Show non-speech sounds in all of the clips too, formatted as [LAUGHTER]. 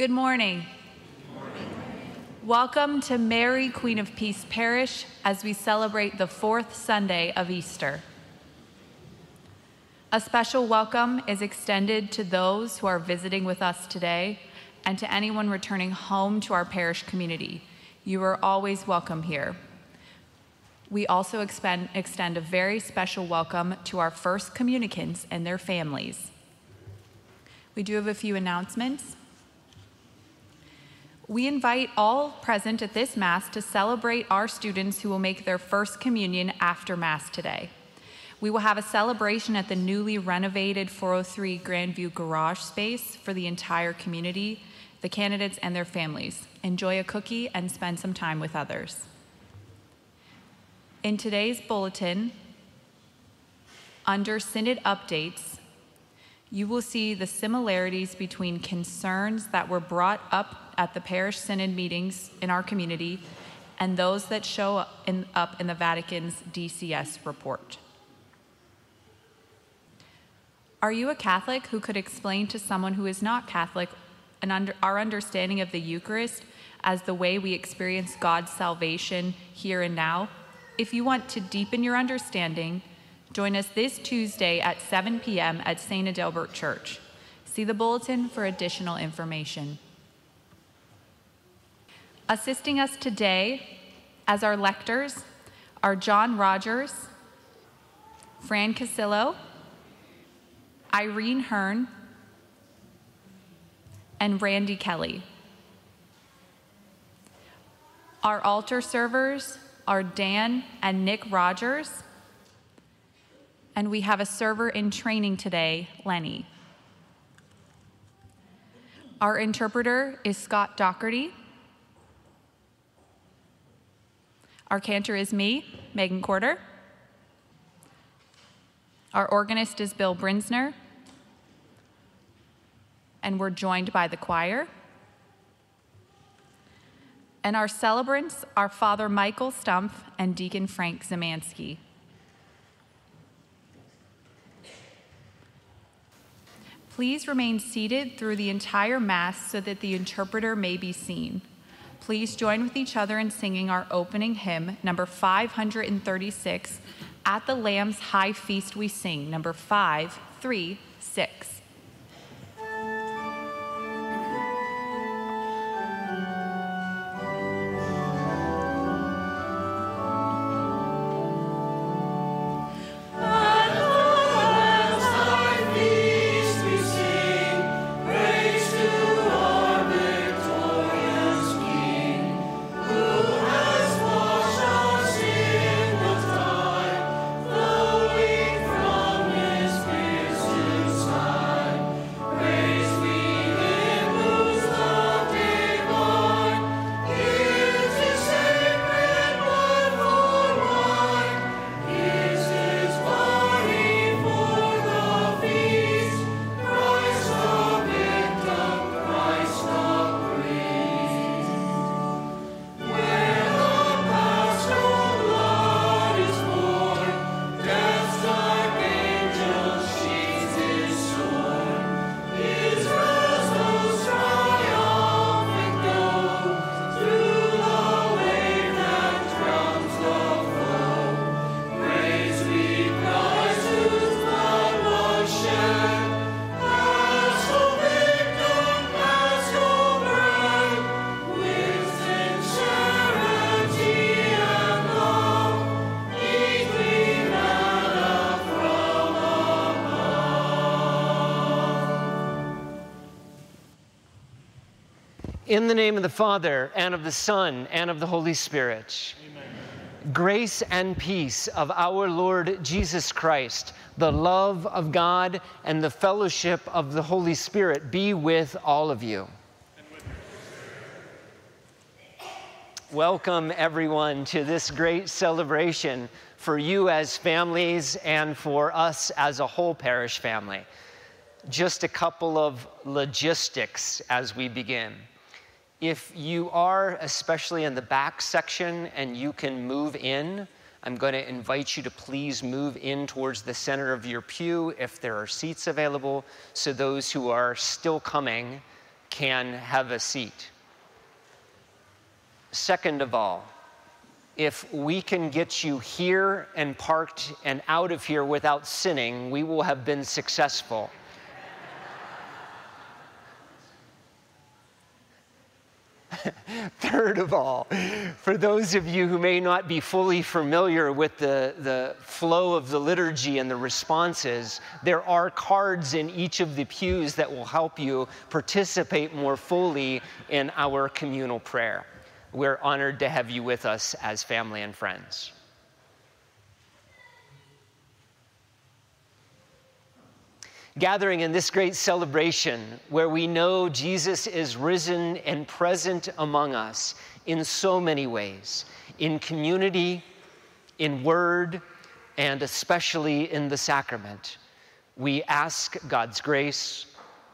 Good morning. Welcome to Mary, Queen of Peace Parish as we celebrate the fourth Sunday of Easter. A special welcome is extended to those who are visiting with us today and to anyone returning home to our parish community. You are always welcome here. We also expend, extend a very special welcome to our first communicants and their families. We do have a few announcements. We invite all present at this Mass to celebrate our students who will make their first communion after Mass today. We will have a celebration at the newly renovated 403 Grandview garage space for the entire community, the candidates, and their families. Enjoy a cookie and spend some time with others. In today's bulletin, under Synod updates, you will see the similarities between concerns that were brought up at the parish synod meetings in our community and those that show up in, the Vatican's DCS report. Are you a Catholic who could explain to someone who is not Catholic under, our understanding of the Eucharist as the way we experience God's salvation here and now? If you want to deepen your understanding, Join us this Tuesday at 7 p.m. at St. Adalbert Church. See the bulletin for additional information. Assisting us today as our lectors are John Rogers, Fran Casillo, Irene Hearn, and Randy Kelly. Our altar servers are Dan and Nick Rogers and we have a server in training today, Lenny. Our interpreter is Scott Doherty. Our cantor is me, Megan Corder. Our organist is Bill Brinser. And we're joined by the choir. And our celebrants are Father Michael Stumpf and Deacon Frank Szemanski. Please remain seated through the entire Mass so that the interpreter may be seen. Please join with each other in singing our opening hymn, number 536, At the Lamb's High Feast We Sing, number 536. In the name of the Father, and of the Son, and of the Holy Spirit. Amen. Grace and peace of our Lord Jesus Christ, the love of God, and the fellowship of the Holy Spirit be with all of you. Welcome, everyone, to this great celebration for you as families and for us as a whole parish family. Just a couple of logistics as we begin. If you are, especially in the back section, and you can move in, I'm going to invite you to please move in towards the center of your pew if there are seats available, so those who are still coming can have a seat. Second of all, if we can get you here and parked and out of here without sinning, we will have been successful. [LAUGHS] Third of all, for those of you who may not be fully familiar with the, the flow of the liturgy and the responses, there are cards in each of the pews that will help you participate more fully in our communal prayer. We're honored to have you with us as family and friends. Gathering in this great celebration where we know Jesus is risen and present among us in so many ways in community, in word, and especially in the sacrament. We ask God's grace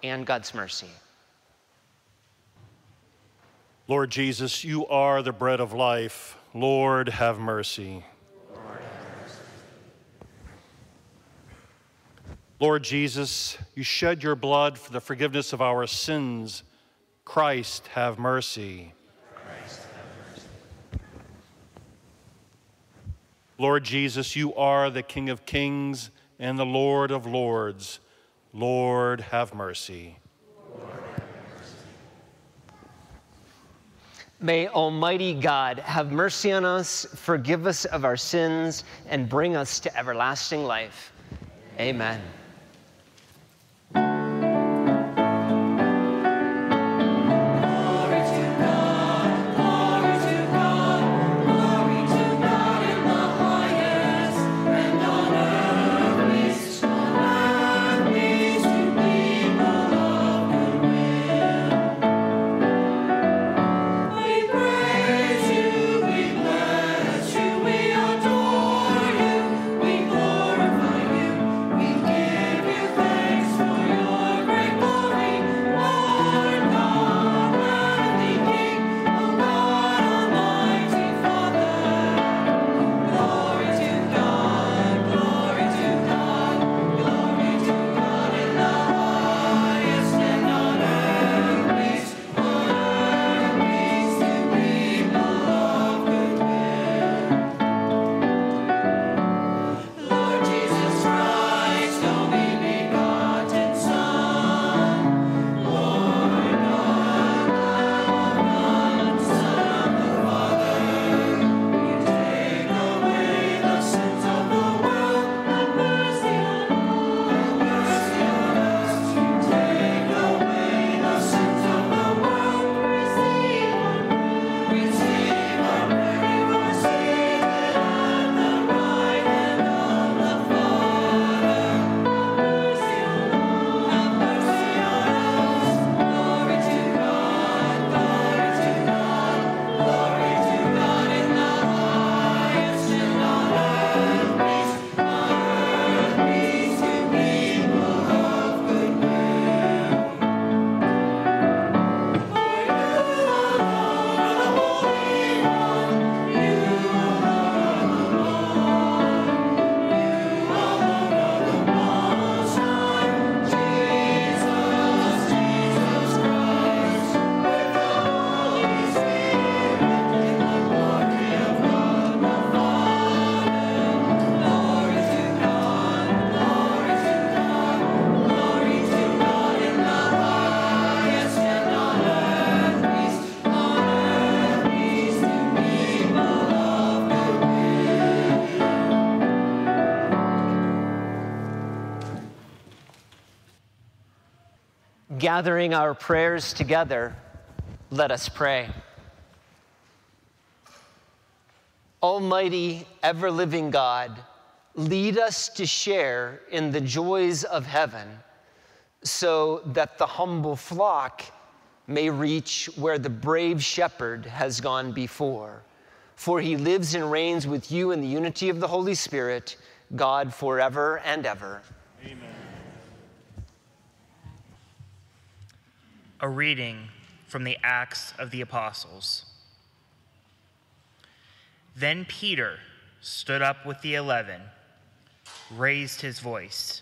and God's mercy. Lord Jesus, you are the bread of life. Lord, have mercy. Lord Jesus, you shed your blood for the forgiveness of our sins. Christ, have mercy. Christ, have mercy. Lord Jesus, you are the King of kings and the Lord of lords. Lord, have mercy. May Almighty God have mercy on us, forgive us of our sins, and bring us to everlasting life. Amen. Gathering our prayers together, let us pray. Almighty, ever living God, lead us to share in the joys of heaven so that the humble flock may reach where the brave shepherd has gone before. For he lives and reigns with you in the unity of the Holy Spirit, God forever and ever. Amen. A reading from the Acts of the Apostles. Then Peter stood up with the eleven, raised his voice,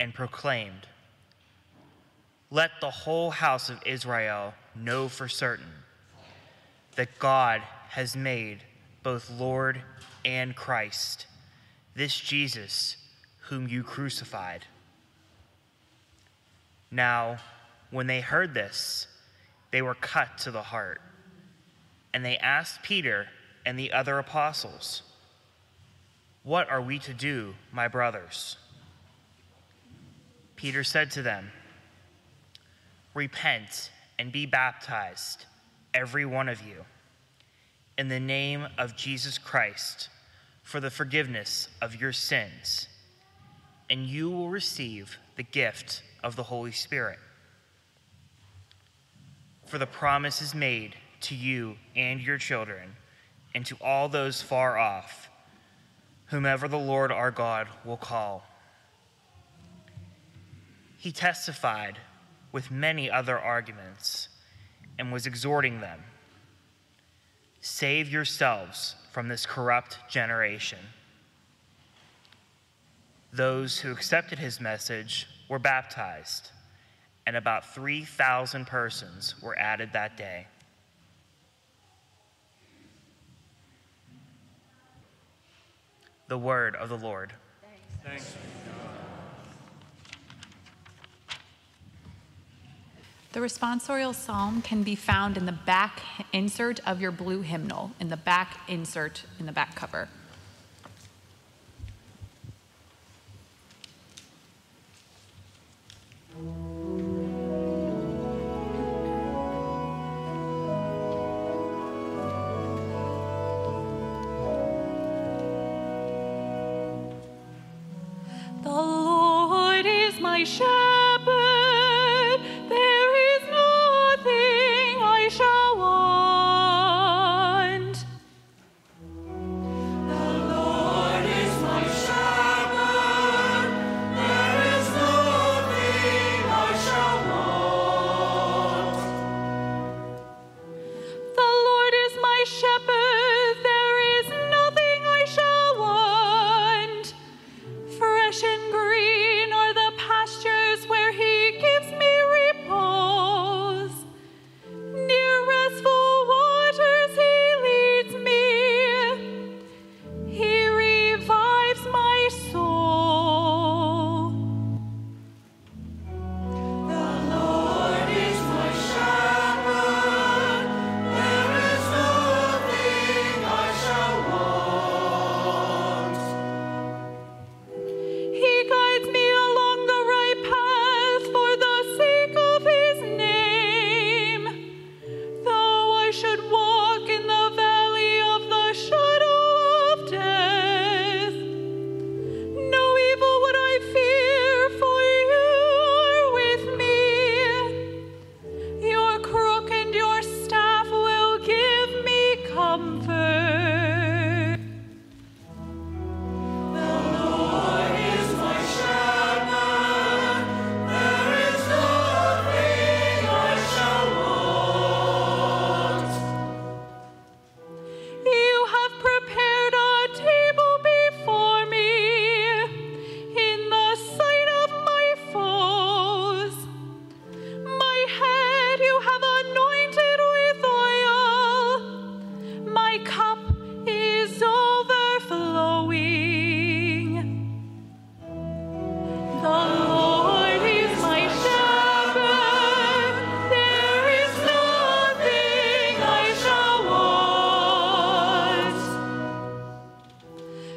and proclaimed let the whole house of Israel know for certain that God has made both Lord and Christ, this Jesus whom you crucified. Now, when they heard this, they were cut to the heart, and they asked Peter and the other apostles, What are we to do, my brothers? Peter said to them, Repent and be baptized, every one of you, in the name of Jesus Christ for the forgiveness of your sins, and you will receive the gift of the Holy Spirit. For the promise is made to you and your children, and to all those far off, whomever the Lord our God will call. He testified with many other arguments and was exhorting them Save yourselves from this corrupt generation. Those who accepted his message were baptized, and about 3,000 persons were added that day. The word of the Lord. Thanks. Thanks. The responsorial psalm can be found in the back insert of your blue hymnal, in the back insert in the back cover. Lord is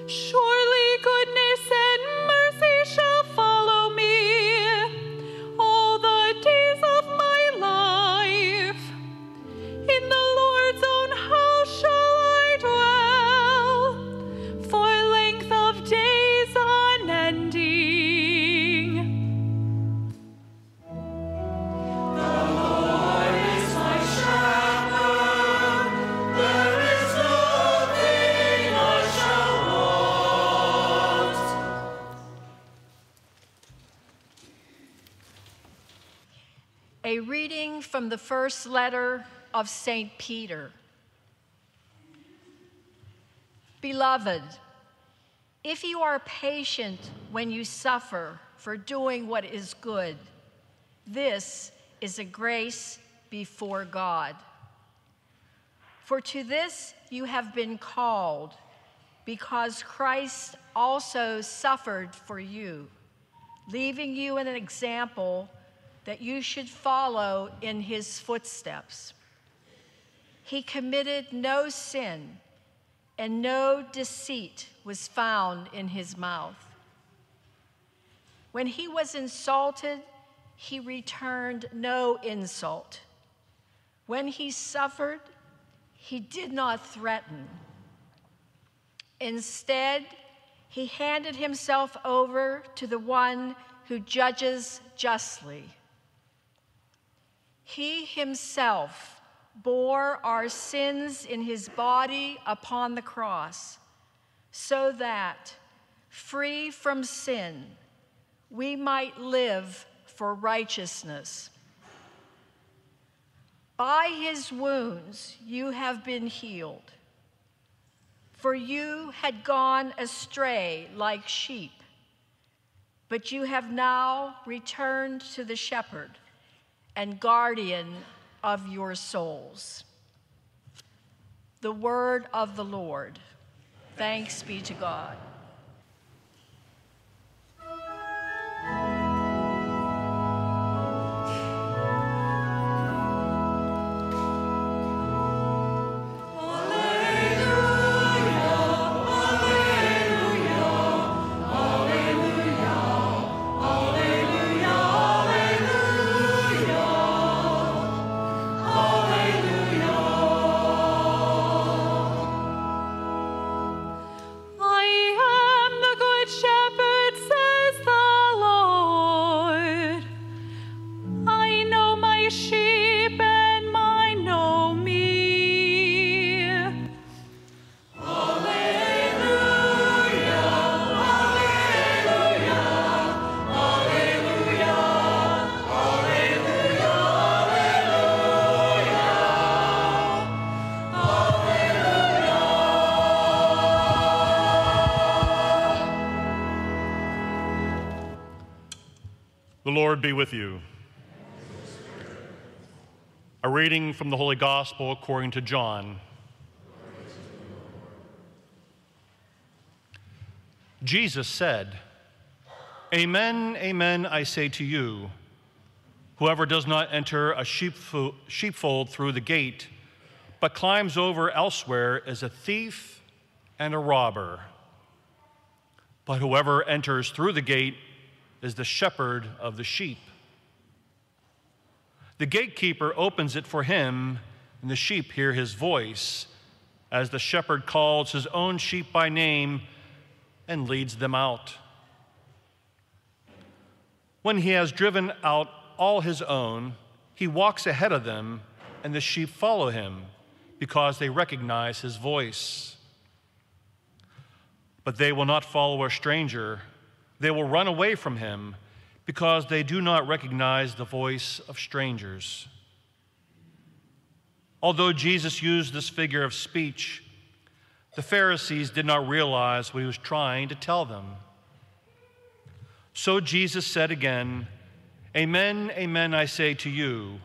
my the first letter of St. Peter. Beloved, if you are patient when you suffer for doing what is good, This is a grace before God. For to this you have been called, because Christ also suffered for you, leaving you an example that you should follow in his footsteps. He committed no sin, and no deceit was found in his mouth. When he was insulted, he returned no insult. When he suffered, he did not threaten. Instead, he handed himself over to the one who judges justly. He himself bore our sins in his body upon the cross, so that, free from sin, we might live for righteousness. By his wounds you have been healed. For you had gone astray like sheep, but you have now returned to the shepherd and guardian of your souls. The word of the Lord. Thanks be to God. Lord be with you. A reading from the Holy Gospel according to John. Jesus said, Amen, amen, I say to you, whoever does not enter a sheepfold through the gate, but climbs over elsewhere is a thief and a robber. But whoever enters through the gate is the shepherd of the sheep. The gatekeeper opens it for him, and the sheep hear his voice as the shepherd calls his own sheep by name and leads them out. When he has driven out all his own, he walks ahead of them, and the sheep follow him because they recognize his voice. But they will not follow a stranger they will run away from him because they do not recognize the voice of strangers. Although Jesus used this figure of speech, the Pharisees did not realize what he was trying to tell them. So Jesus said again, Amen, amen, I say to you,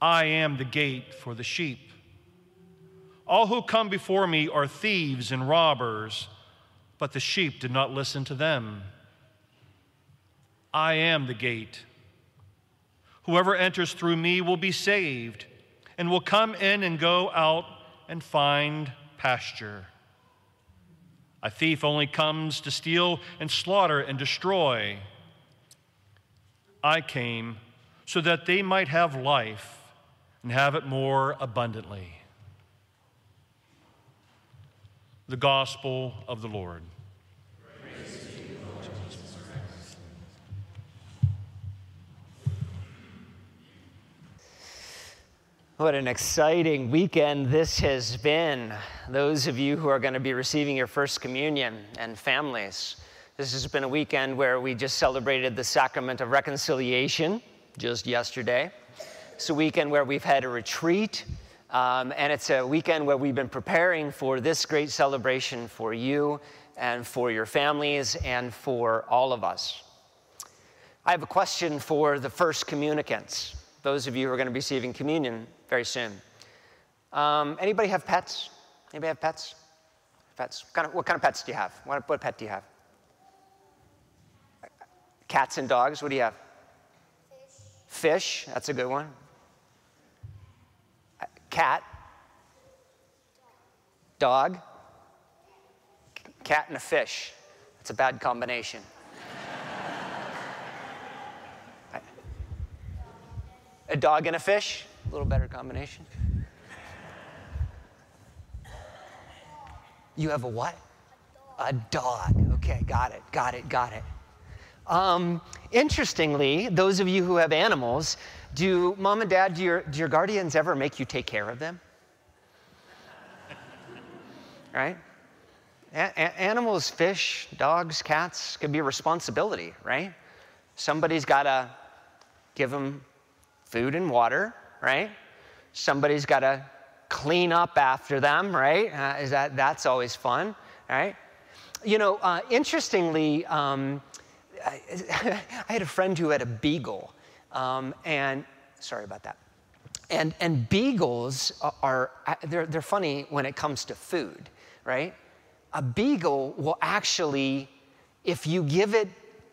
I am the gate for the sheep. All who come before me are thieves and robbers, but the sheep did not listen to them. I am the gate. Whoever enters through me will be saved and will come in and go out and find pasture. A thief only comes to steal and slaughter and destroy. I came so that they might have life and have it more abundantly. The Gospel of the Lord. What an exciting weekend this has been. Those of you who are going to be receiving your First Communion and families. This has been a weekend where we just celebrated the sacrament of reconciliation just yesterday. It's a weekend where we've had a retreat, um, and it's a weekend where we've been preparing for this great celebration for you and for your families and for all of us. I have a question for the first communicants, those of you who are going to be receiving communion very soon. Um, anybody have pets? Anybody have pets? Pets. What kind of, what kind of pets do you have? What, what pet do you have? Cats and dogs. What do you have? Fish. Fish. That's a good one. Cat. Dog. Cat and a fish. That's a bad combination. [LAUGHS] a dog and a fish. A little better combination. You have a what? A dog. Okay, got it, got it, got it. Um, interestingly, those of you who have animals, do mom and dad, do your, do your guardians ever make you take care of them? [LAUGHS] right? A- animals, fish, dogs, cats can be a responsibility, right? Somebody's got to give them food and water, right? Somebody's got to clean up after them, right? Uh, is that, that's always fun, right? You know, uh, interestingly, um, I, [LAUGHS] I, had a friend who had a beagle, um, and sorry about that. And, and beagles are, they're, they're funny when it comes to food, right? A beagle will actually, if you give it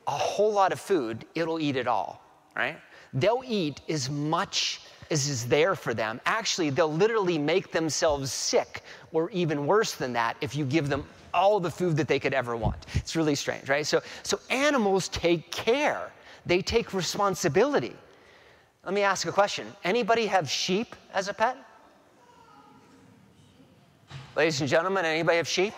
a whole lot of food, it'll eat it all, right? They'll eat as much is, is there for them. Actually, they'll literally make themselves sick, or even worse than that, if you give them all the food that they could ever want. It's really strange, right? So, so animals take care, they take responsibility. Let me ask a question. Anybody have sheep as a pet? Ladies and gentlemen, anybody have sheep?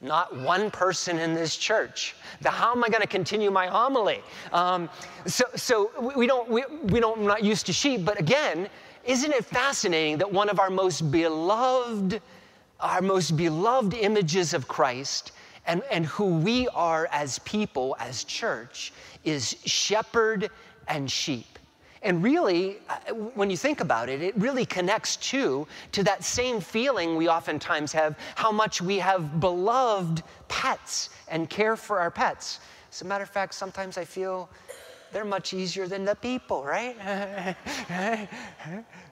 Not one person in this church. The, how am I going to continue my homily? Um, so, so we don't we, we don't we're not used to sheep, but again, isn't it fascinating that one of our most beloved, our most beloved images of Christ and, and who we are as people, as church, is shepherd and sheep. And really, uh, when you think about it, it really connects too to that same feeling we oftentimes have how much we have beloved pets and care for our pets. As a matter of fact, sometimes I feel they're much easier than the people, right? [LAUGHS]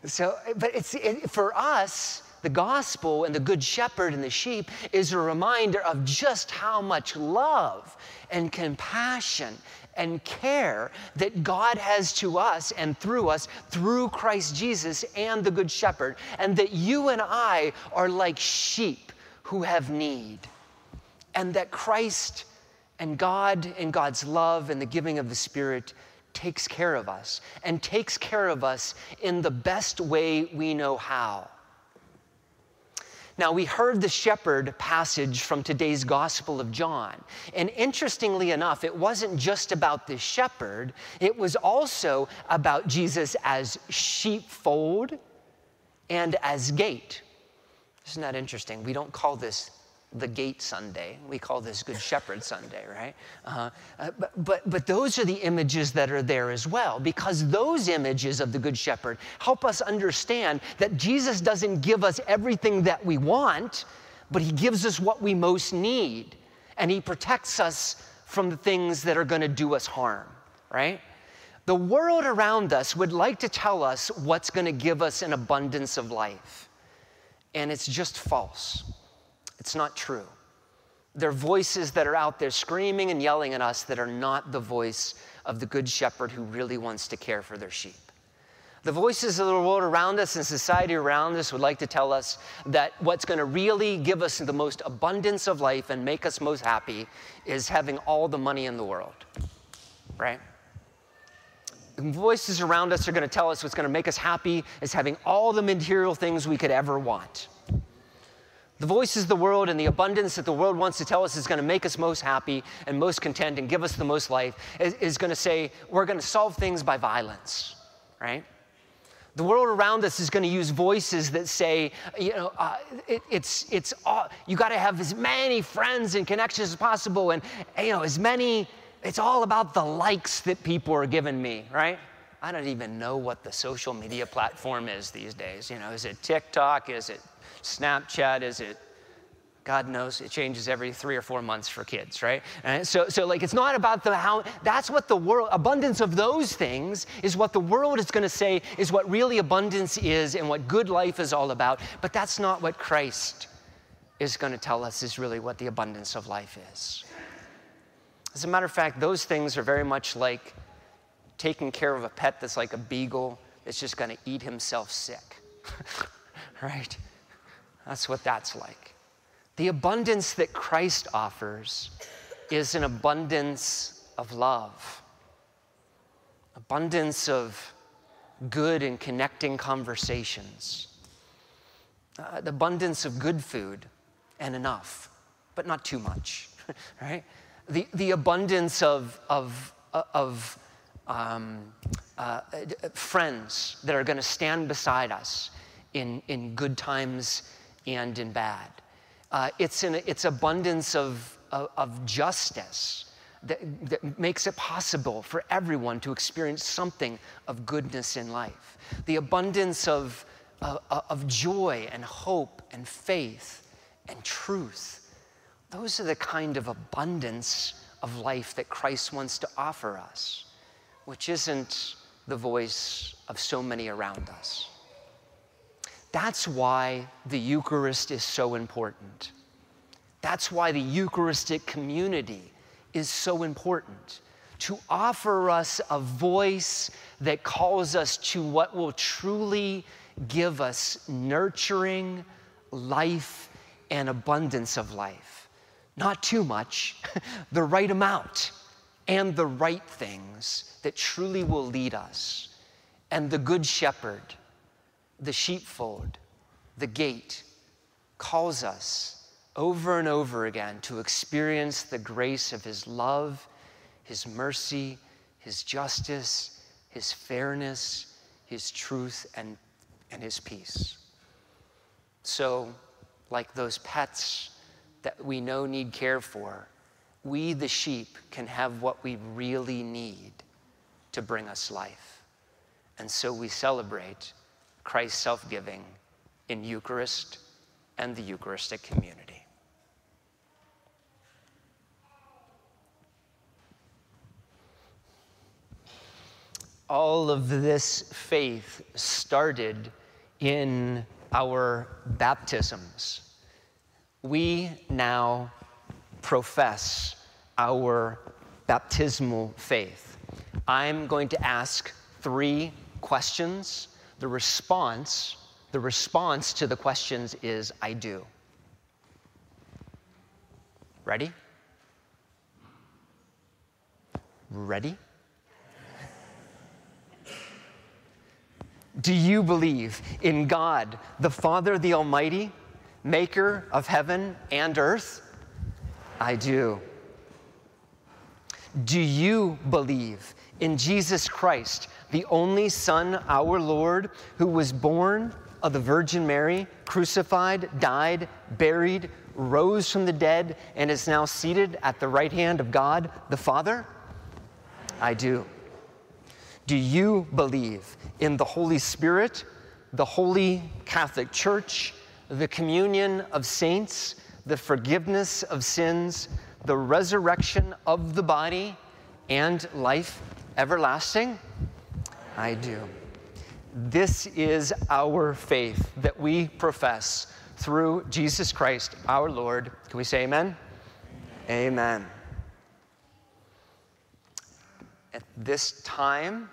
so, but it's it, for us, the gospel and the good shepherd and the sheep is a reminder of just how much love and compassion and care that God has to us and through us through Christ Jesus and the Good Shepherd, and that you and I are like sheep who have need, and that Christ and God and God's love and the giving of the Spirit takes care of us and takes care of us in the best way we know how. Now, we heard the shepherd passage from today's Gospel of John. And interestingly enough, it wasn't just about the shepherd, it was also about Jesus as sheepfold and as gate. Isn't that interesting? We don't call this the Gate Sunday. We call this Good Shepherd Sunday, right? Uh, uh, but, but, but those are the images that are there as well, because those images of the Good Shepherd help us understand that Jesus doesn't give us everything that we want, but He gives us what we most need. And He protects us from the things that are going to do us harm, right? The world around us would like to tell us what's going to give us an abundance of life, and it's just false. It's not true. There are voices that are out there screaming and yelling at us that are not the voice of the Good Shepherd who really wants to care for their sheep. The voices of the world around us and society around us would like to tell us that what's going to really give us the most abundance of life and make us most happy is having all the money in the world, right? The voices around us are going to tell us what's going to make us happy is having all the material things we could ever want. The voices of the world and the abundance that the world wants to tell us is going to make us most happy and most content and give us the most life is, is going to say we're going to solve things by violence, right? The world around us is going to use voices that say, you know, uh, it, it's, it's all, you got to have as many friends and connections as possible and, you know, as many, it's all about the likes that people are giving me, right? I don't even know what the social media platform is these days. You know, is it TikTok? Is it Snapchat? Is it God knows it changes every three or four months for kids, right? And so, so like it's not about the how. That's what the world abundance of those things is what the world is going to say is what really abundance is and what good life is all about. But that's not what Christ is going to tell us is really what the abundance of life is. As a matter of fact, those things are very much like taking care of a pet that's like a beagle that's just going to eat himself sick, [LAUGHS] right? That's what that's like. The abundance that Christ offers is an abundance of love, abundance of good and connecting conversations, uh, the abundance of good food and enough, but not too much, [LAUGHS] right? The, the abundance of, of, of um, uh, friends that are going to stand beside us in, in good times and in bad uh, it's, an, it's abundance of, of, of justice that, that makes it possible for everyone to experience something of goodness in life. The abundance of, uh, of joy and hope and faith and truth. Those are the kind of abundance of life that Christ wants to offer us, which isn't the voice of so many around us. That's why the Eucharist is so important. That's why the Eucharistic community is so important to offer us a voice that calls us to what will truly give us nurturing life and abundance of life. Not too much, [LAUGHS] the right amount, and the right things that truly will lead us. And the Good Shepherd the sheepfold, the gate, calls us over and over again to experience the grace of His love, His mercy, His justice, His fairness, His truth, and, and His peace. So, like those pets that we know need care for, we, the sheep, can have what we really need to bring us life. And so we celebrate Christ's self giving in Eucharist and the Eucharistic community. All of this faith started in our baptisms. We now profess our baptismal faith. I'm going to ask three questions the response, the response to the questions is I do. Ready? Ready? Do you believe in God, the Father, the Almighty, maker of heaven and earth? I do. Do you believe in Jesus Christ, the only Son, our Lord, who was born of the Virgin Mary, crucified, died, buried, rose from the dead, and is now seated at the right hand of God the Father? I do. Do you believe in the Holy Spirit, the Holy Catholic Church, the communion of saints, the forgiveness of sins, the resurrection of the body, and life everlasting? I do. This is our faith that we profess through Jesus Christ our Lord. Can we say amen? Amen. At this time,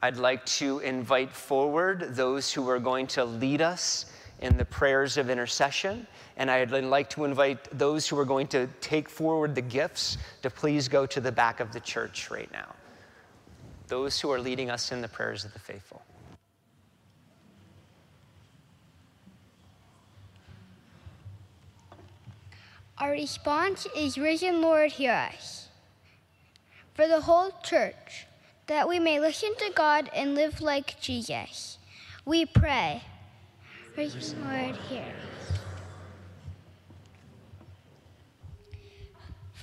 I'd like to invite forward those who are going to lead us in the prayers of intercession. And I'd like to invite those who are going to take forward the gifts to please go to the back of the church right now. Those who are leading us in the prayers of the faithful. Our response is Risen Lord, hear us. For the whole church, that we may listen to God and live like Jesus, we pray. Risen Lord, hear us.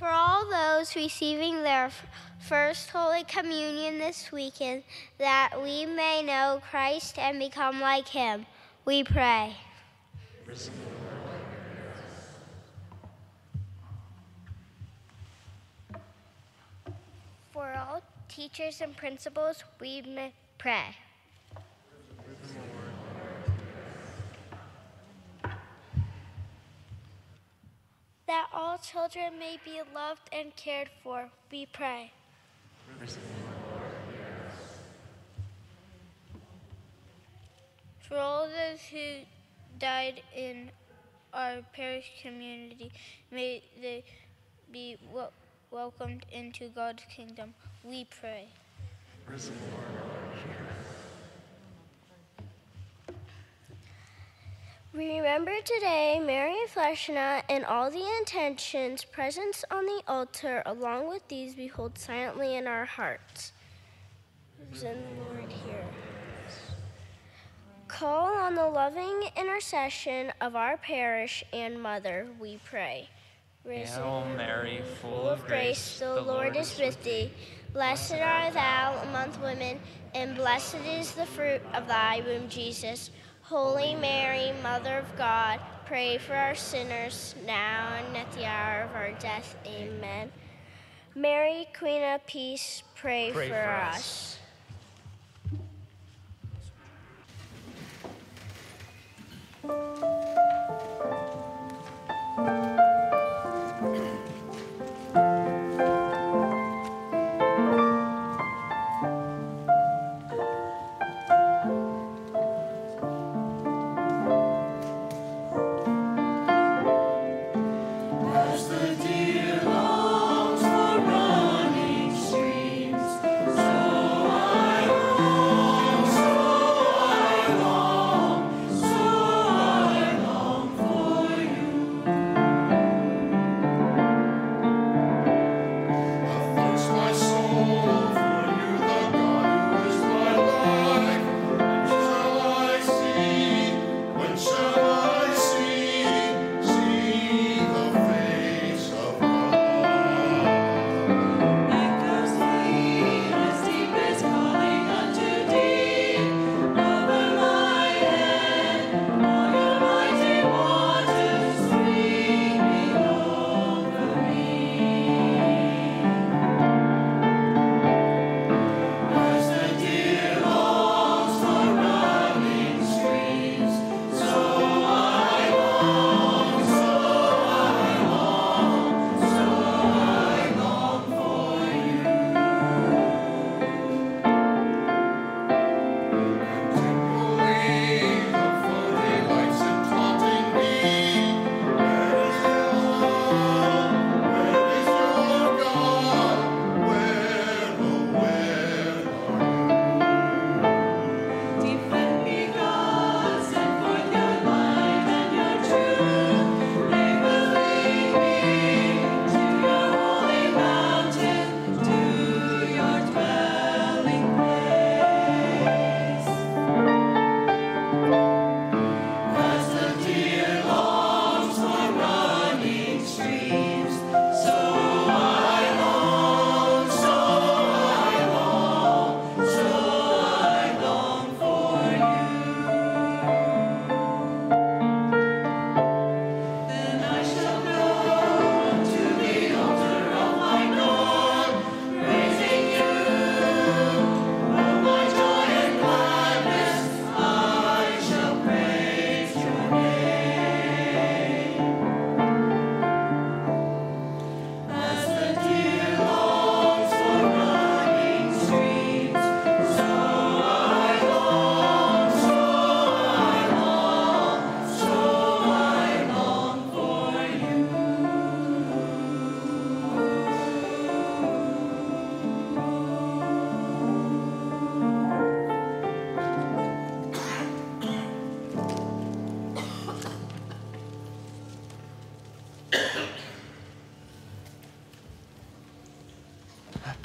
For all those receiving their first Holy Communion this weekend, that we may know Christ and become like him, we pray. For all teachers and principals, we pray. That all children may be loved and cared for, we pray. For all those who died in our parish community, may they be wel- welcomed into God's kingdom. We pray. We remember today Mary Fleshna and all the intentions present on the altar. Along with these, we hold silently in our hearts. Send the Lord here. Call on the loving intercession of our parish and mother, we pray. Hail Mary, full of grace, the Lord is with thee. Blessed art thou among women, and blessed is the fruit of thy womb, Jesus. Holy Mary, Mother of God, pray for our sinners, now and at the hour of our death. Amen. Mary, Queen of Peace, pray, Pray for, for us. us.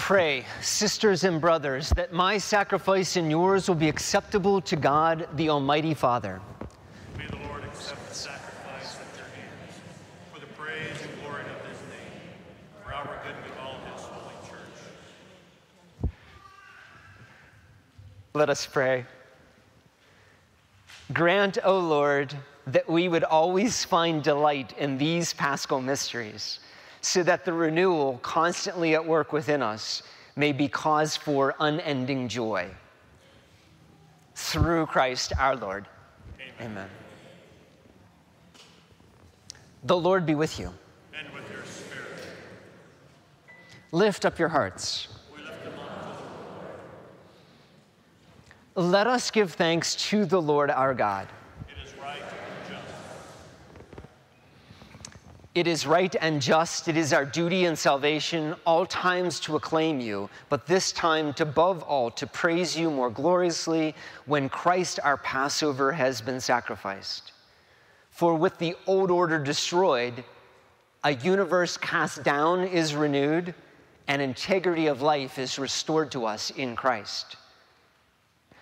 Pray, sisters and brothers, that my sacrifice and yours will be acceptable to God, the Almighty Father. May the Lord accept the sacrifice at their hands for the praise and glory of his name, for our good and all his holy church. Let us pray. Grant, O Lord, that we would always find delight in these paschal mysteries, so that the renewal constantly at work within us may be cause for unending joy. Through Christ our Lord. Amen. The Lord be with you. And with your spirit. Lift up your hearts. Let us give thanks to the Lord our God. It is right and just. It is right and just, it is our duty and salvation, all times to acclaim you, but this time, to above all, to praise you more gloriously when Christ our Passover has been sacrificed. For with the old order destroyed, a universe cast down is renewed, and integrity of life is restored to us in Christ.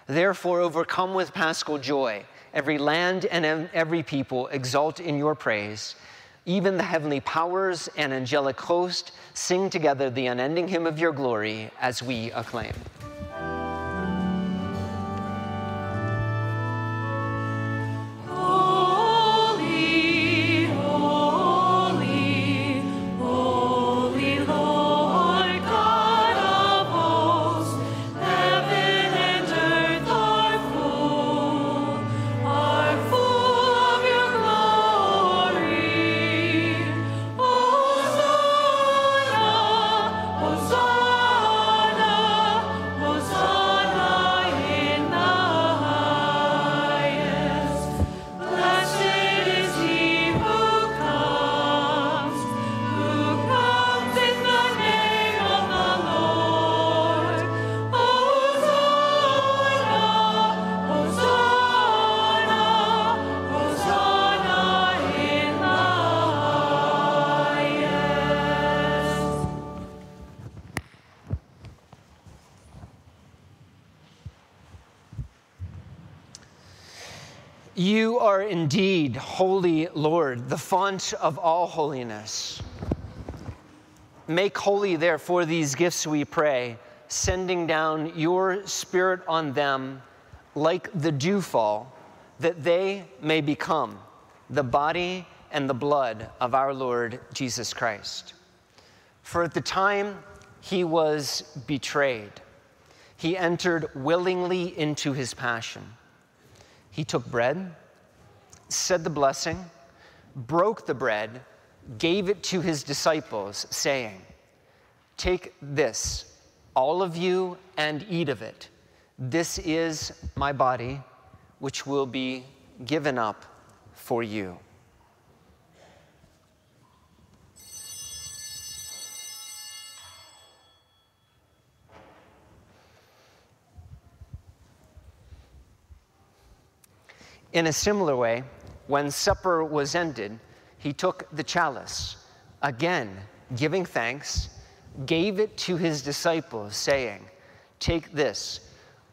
Therefore, overcome with paschal joy, every land and every people exult in your praise. Even the heavenly powers and angelic host sing together the unending hymn of your glory as we acclaim. Indeed holy, Lord, the font of all holiness. Make holy, therefore, these gifts, we pray, sending down your Spirit on them like the dewfall, that they may become the body and the blood of our Lord Jesus Christ. For at the time he was betrayed, he entered willingly into his passion. He took bread, said the blessing, broke the bread, gave it to his disciples, saying, Take this, all of you, and eat of it. This is my body, which will be given up for you. In a similar way, when supper was ended, he took the chalice, again giving thanks, gave it to his disciples, saying, Take this,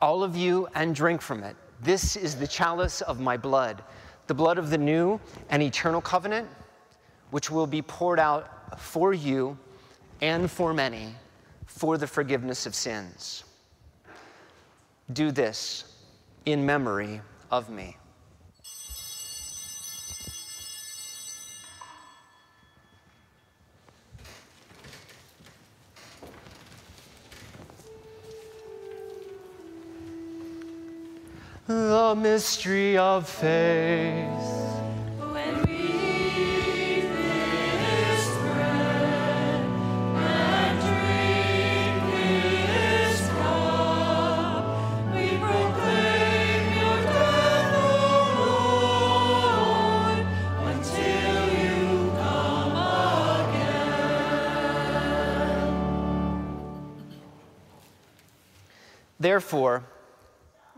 all of you, and drink from it. This is the chalice of my blood, the blood of the new and eternal covenant, which will be poured out for you and for many for the forgiveness of sins. Do this in memory of me. The mystery of faith. When we eat this bread and drink this cup, we proclaim your death, O Lord, until you come again. Therefore,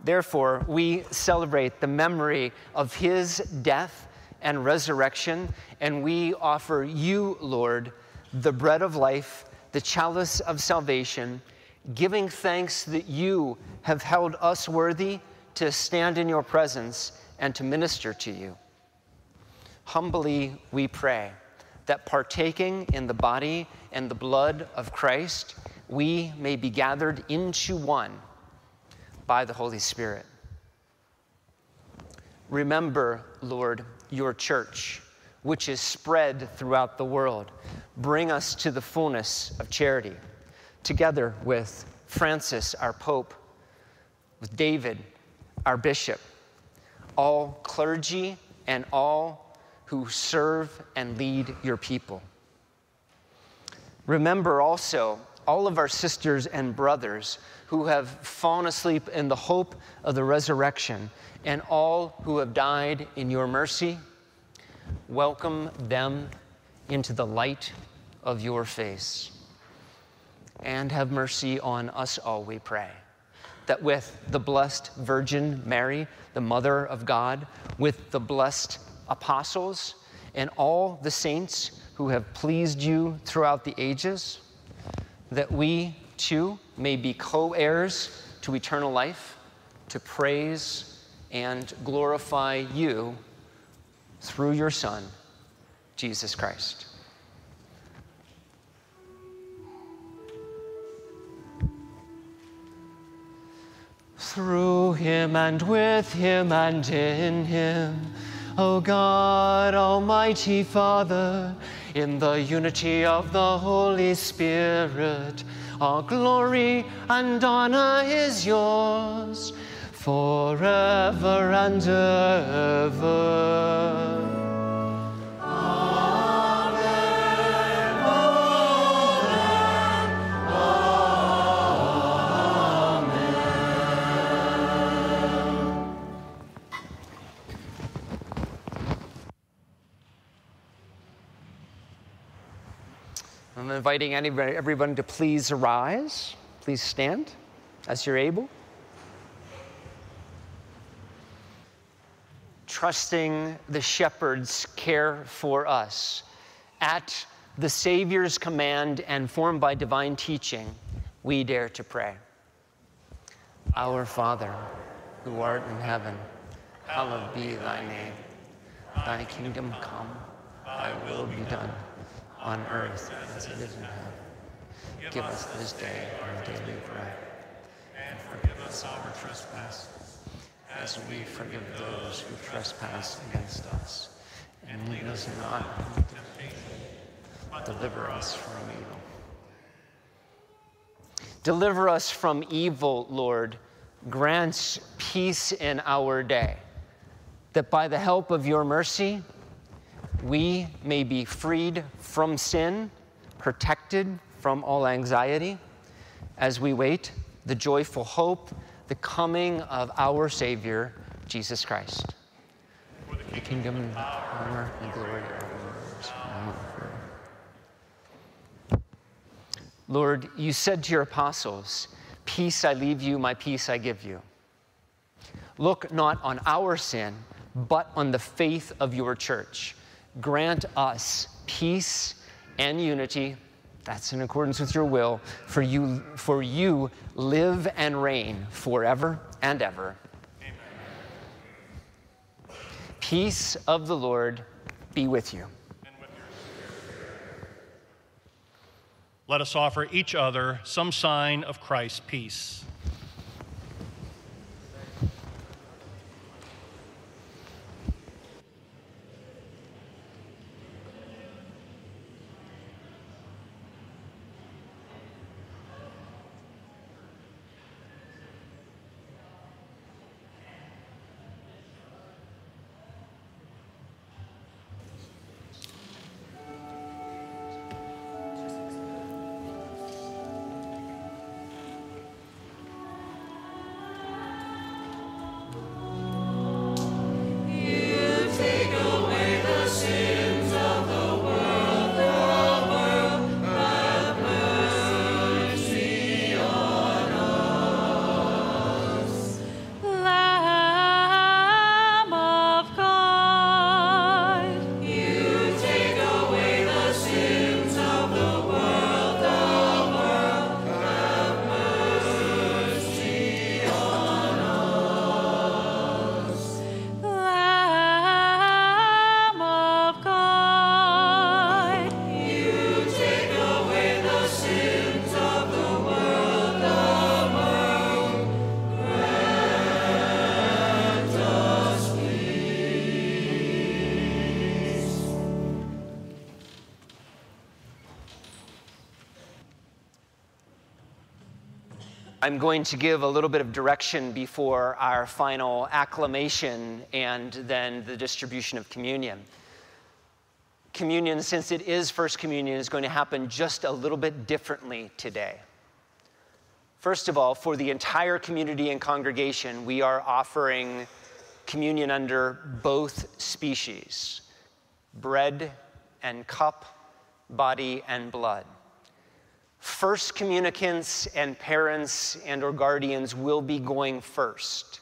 therefore, we celebrate the memory of his death and resurrection, and we offer you, Lord, the bread of life, the chalice of salvation, giving thanks that you have held us worthy to stand in your presence and to minister to you. Humbly we pray that partaking in the body and the blood of Christ, we may be gathered into one by the Holy Spirit. Remember, Lord, your church, which is spread throughout the world. Bring us to the fullness of charity. together with Francis, our Pope, with David, our Bishop, all clergy, and all who serve and lead your people. Remember also all of our sisters and brothers who have fallen asleep in the hope of the resurrection and all who have died in your mercy. Welcome them into the light of your face. And have mercy on us all, we pray. That with the blessed Virgin Mary, the Mother of God, with the blessed apostles, and all the saints who have pleased you throughout the ages, that we too may be co heirs to eternal life, to praise and glorify you through your Son, Jesus Christ. Through him and with him and in him, O God, Almighty Father, in the unity of the Holy Spirit, all glory and honor is yours forever and ever. Inviting anybody, everyone to please arise. Please stand as you're able. Trusting the shepherd's care for us. At the Savior's command and formed by divine teaching, we dare to pray. Our Father, who art in heaven, hallowed be thy name. Thy kingdom come, thy will be done on earth as it is in heaven. Give us this day our daily bread, and forgive us our trespasses, as we forgive those who trespass against us. And lead us not into temptation, but deliver us from evil. Deliver us from evil, Lord. Grant peace in our day, that by the help of your mercy, we may be freed from sin, protected from all anxiety, as we wait the joyful hope, the coming of our Savior, Jesus Christ. The kingdom, and power, and glory yours and forever. Lord, you said to your apostles, Peace I leave you, my peace I give you. Look not on our sin, but on the faith of your church grant us peace and unity. That's in accordance with your will. For you, for you live and reign forever and ever. Amen. Peace of the Lord be with you. Let us offer each other some sign of Christ's peace. I'm going to give a little bit of direction before our final acclamation and then the distribution of communion. Communion, since it is First Communion, is going to happen just a little bit differently today. First of all, for the entire community and congregation, we are offering communion under both species bread and cup, body and blood. First communicants and parents and or guardians will be going first.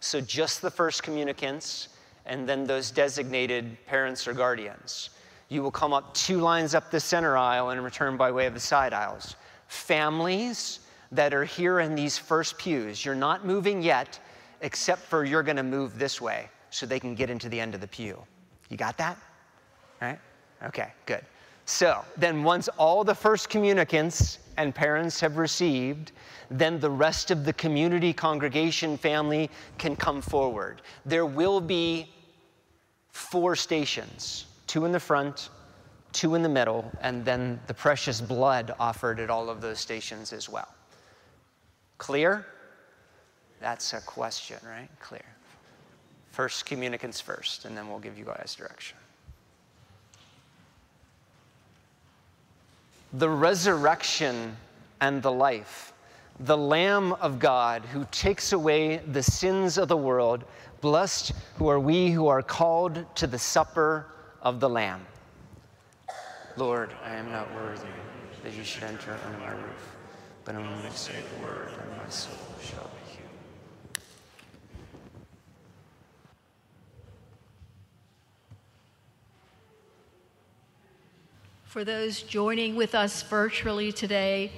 So just the first communicants and then those designated parents or guardians. You will come up two lines up the center aisle and return by way of the side aisles. Families that are here in these first pews, you're not moving yet, except for you're going to move this way so they can get into the end of the pew. You got that? Right? Okay, good. So then, once all the first communicants and parents have received, then the rest of the community, congregation, family can come forward. There will be four stations two in the front, two in the middle, and then the precious blood offered at all of those stations as well. Clear? That's a question, right? Clear. First communicants first, and then we'll give you guys direction. The resurrection and the life, the Lamb of God who takes away the sins of the world. Blessed who are we who are called to the supper of the Lamb. Lord, I am not worthy that you should enter under my roof, but only say the word, and my soul shall be healed. For those joining with us virtually today,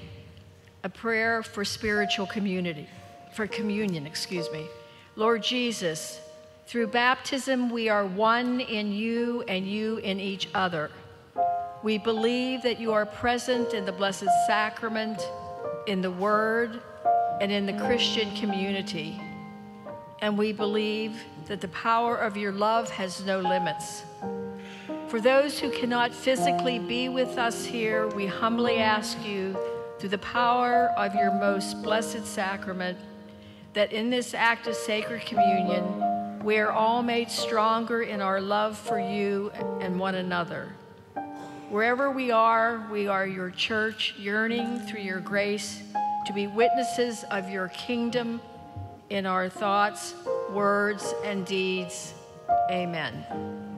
a prayer for spiritual community, for communion, excuse me. Lord Jesus, through baptism we are one in you and you in each other. We believe that you are present in the Blessed Sacrament, in the Word, and in the Christian community. And we believe that the power of your love has no limits. For those who cannot physically be with us here, we humbly ask you, through the power of your most blessed sacrament, that in this act of sacred communion, we are all made stronger in our love for you and one another. Wherever we are, we are your church, yearning through your grace to be witnesses of your kingdom in our thoughts, words, and deeds. Amen.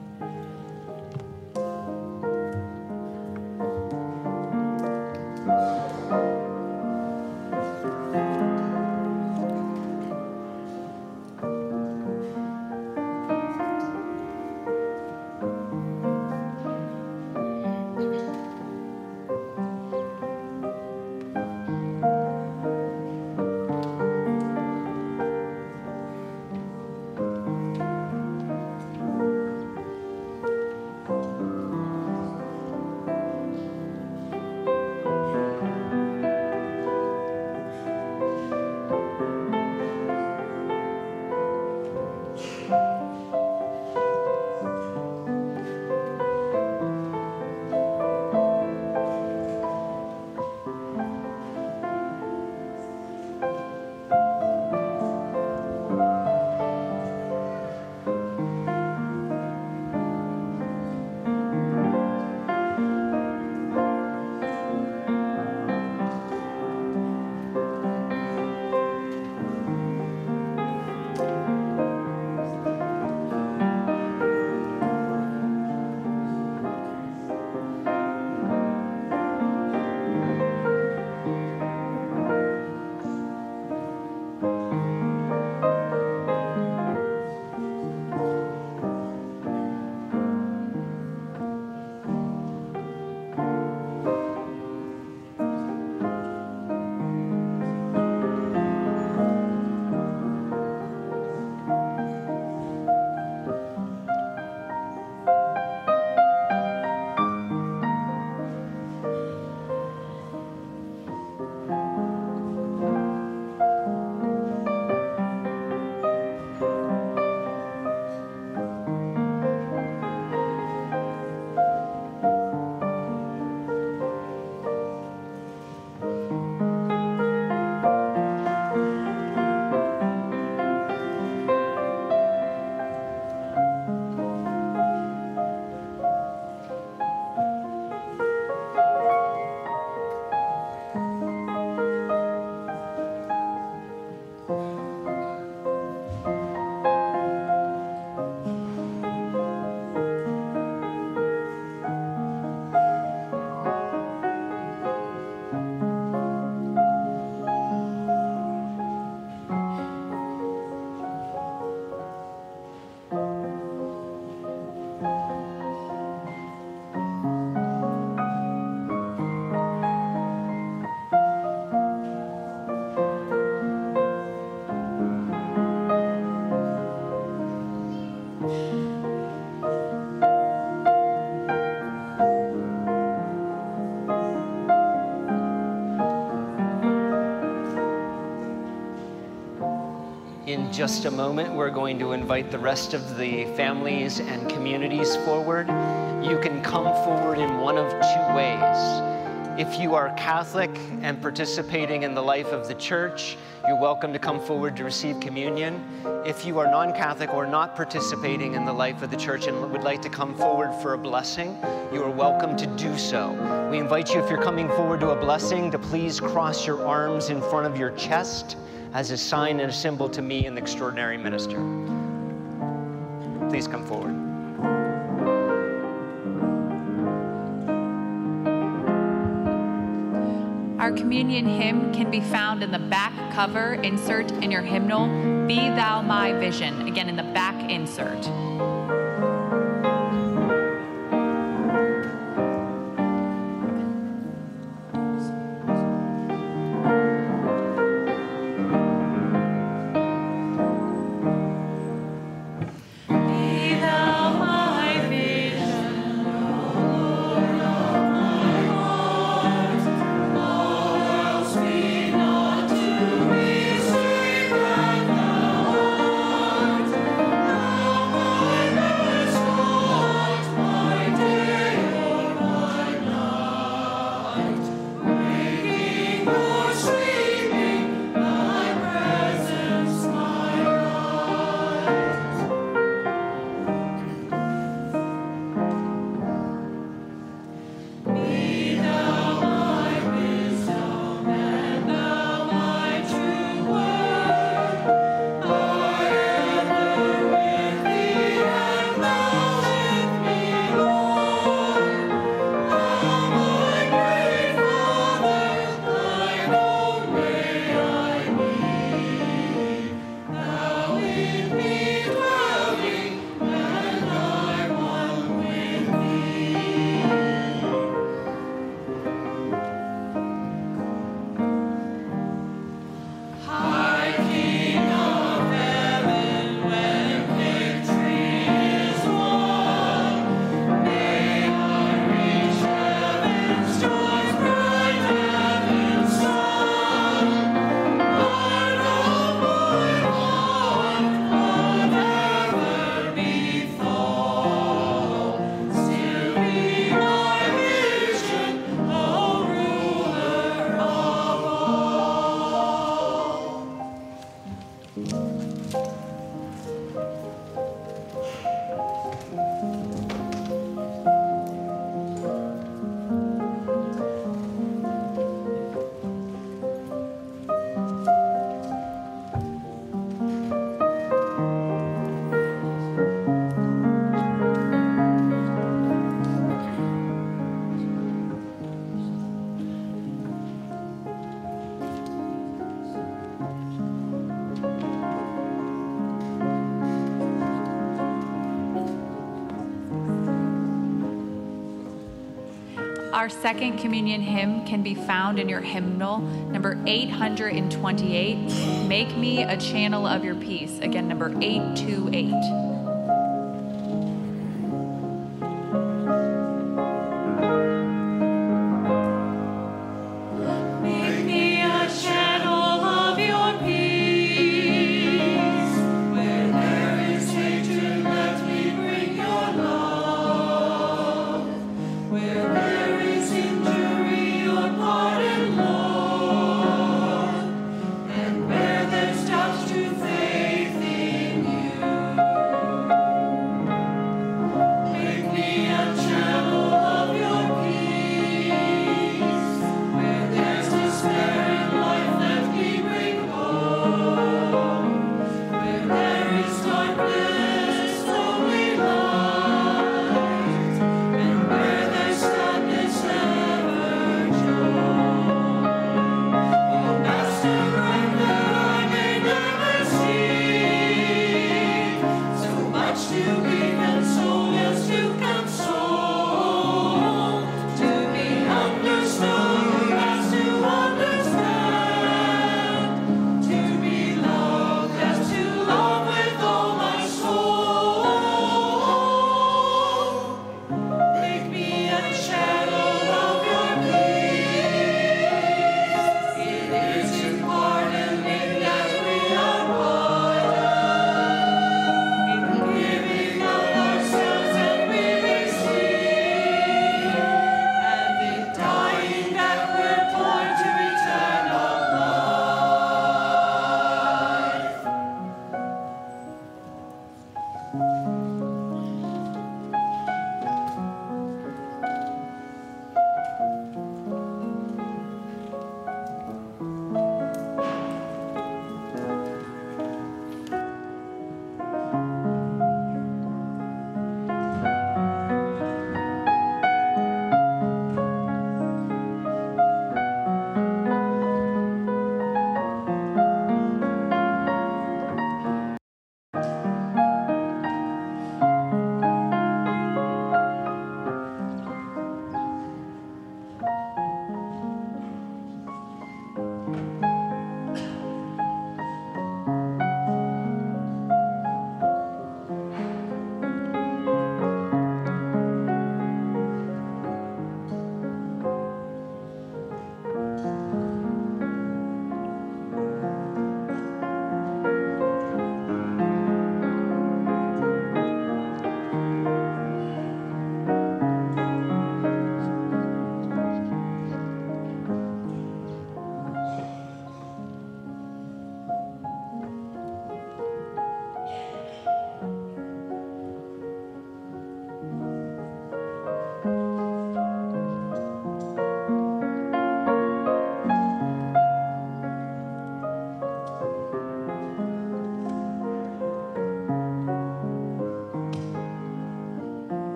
Just a moment, we're going to invite the rest of the families and communities forward. You can come forward in one of two ways. If you are Catholic and participating in the life of the church, you're welcome to come forward to receive communion. If you are non Catholic or not participating in the life of the church and would like to come forward for a blessing, you are welcome to do so. We invite you, if you're coming forward to a blessing, to please cross your arms in front of your chest as a sign and a symbol to me and the extraordinary minister. Please come forward. Our communion hymn can be found in the back cover insert in your hymnal, Be Thou My Vision, again in the back insert. Our second communion hymn can be found in your hymnal, number 828. Make me a channel of your peace. Again, number 828.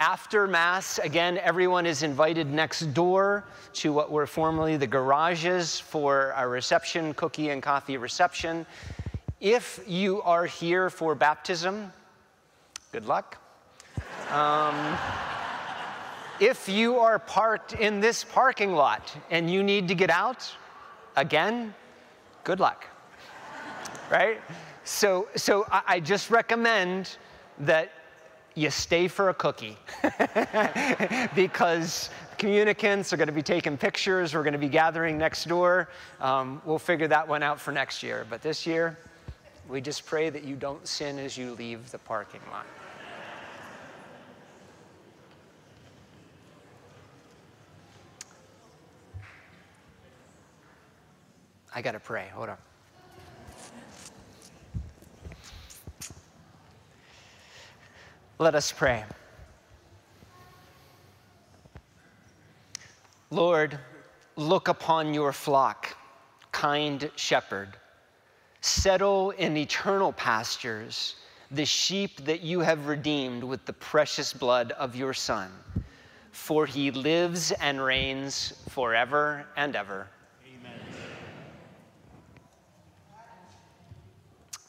After Mass, again, everyone is invited next door to what were formerly the garages for a reception, cookie and coffee reception. If you are here for baptism, good luck. Um, if you are parked in this parking lot and you need to get out, again, good luck. Right? So, so I, I just recommend that you stay for a cookie [LAUGHS] because communicants are going to be taking pictures. We're going to be gathering next door. Um, we'll figure that one out for next year. But this year, we just pray that you don't sin as you leave the parking lot. I got to pray. Hold on. Let us pray. Lord, look upon your flock, kind shepherd. Settle in eternal pastures the sheep that you have redeemed with the precious blood of your Son. For he lives and reigns forever and ever.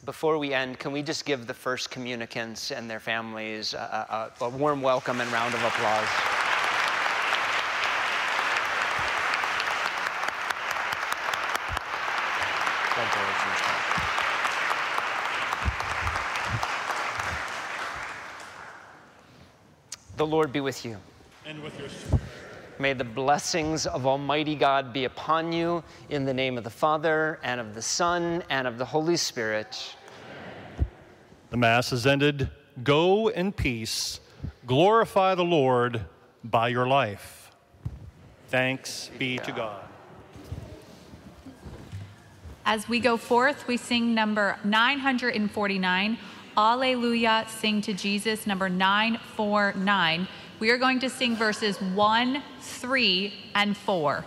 Before we end, can we just give the first communicants and their families a, a, a warm welcome and round of applause? The Lord be with you. And with your spirit. May the blessings of Almighty God be upon you in the name of the Father, and of the Son, and of the Holy Spirit. The Mass is ended. Go in peace. Glorify the Lord by your life. Thanks be to God. As we go forth, we sing number 949, Alleluia, sing to Jesus, number 949. We are going to sing verses 1, 3, and 4.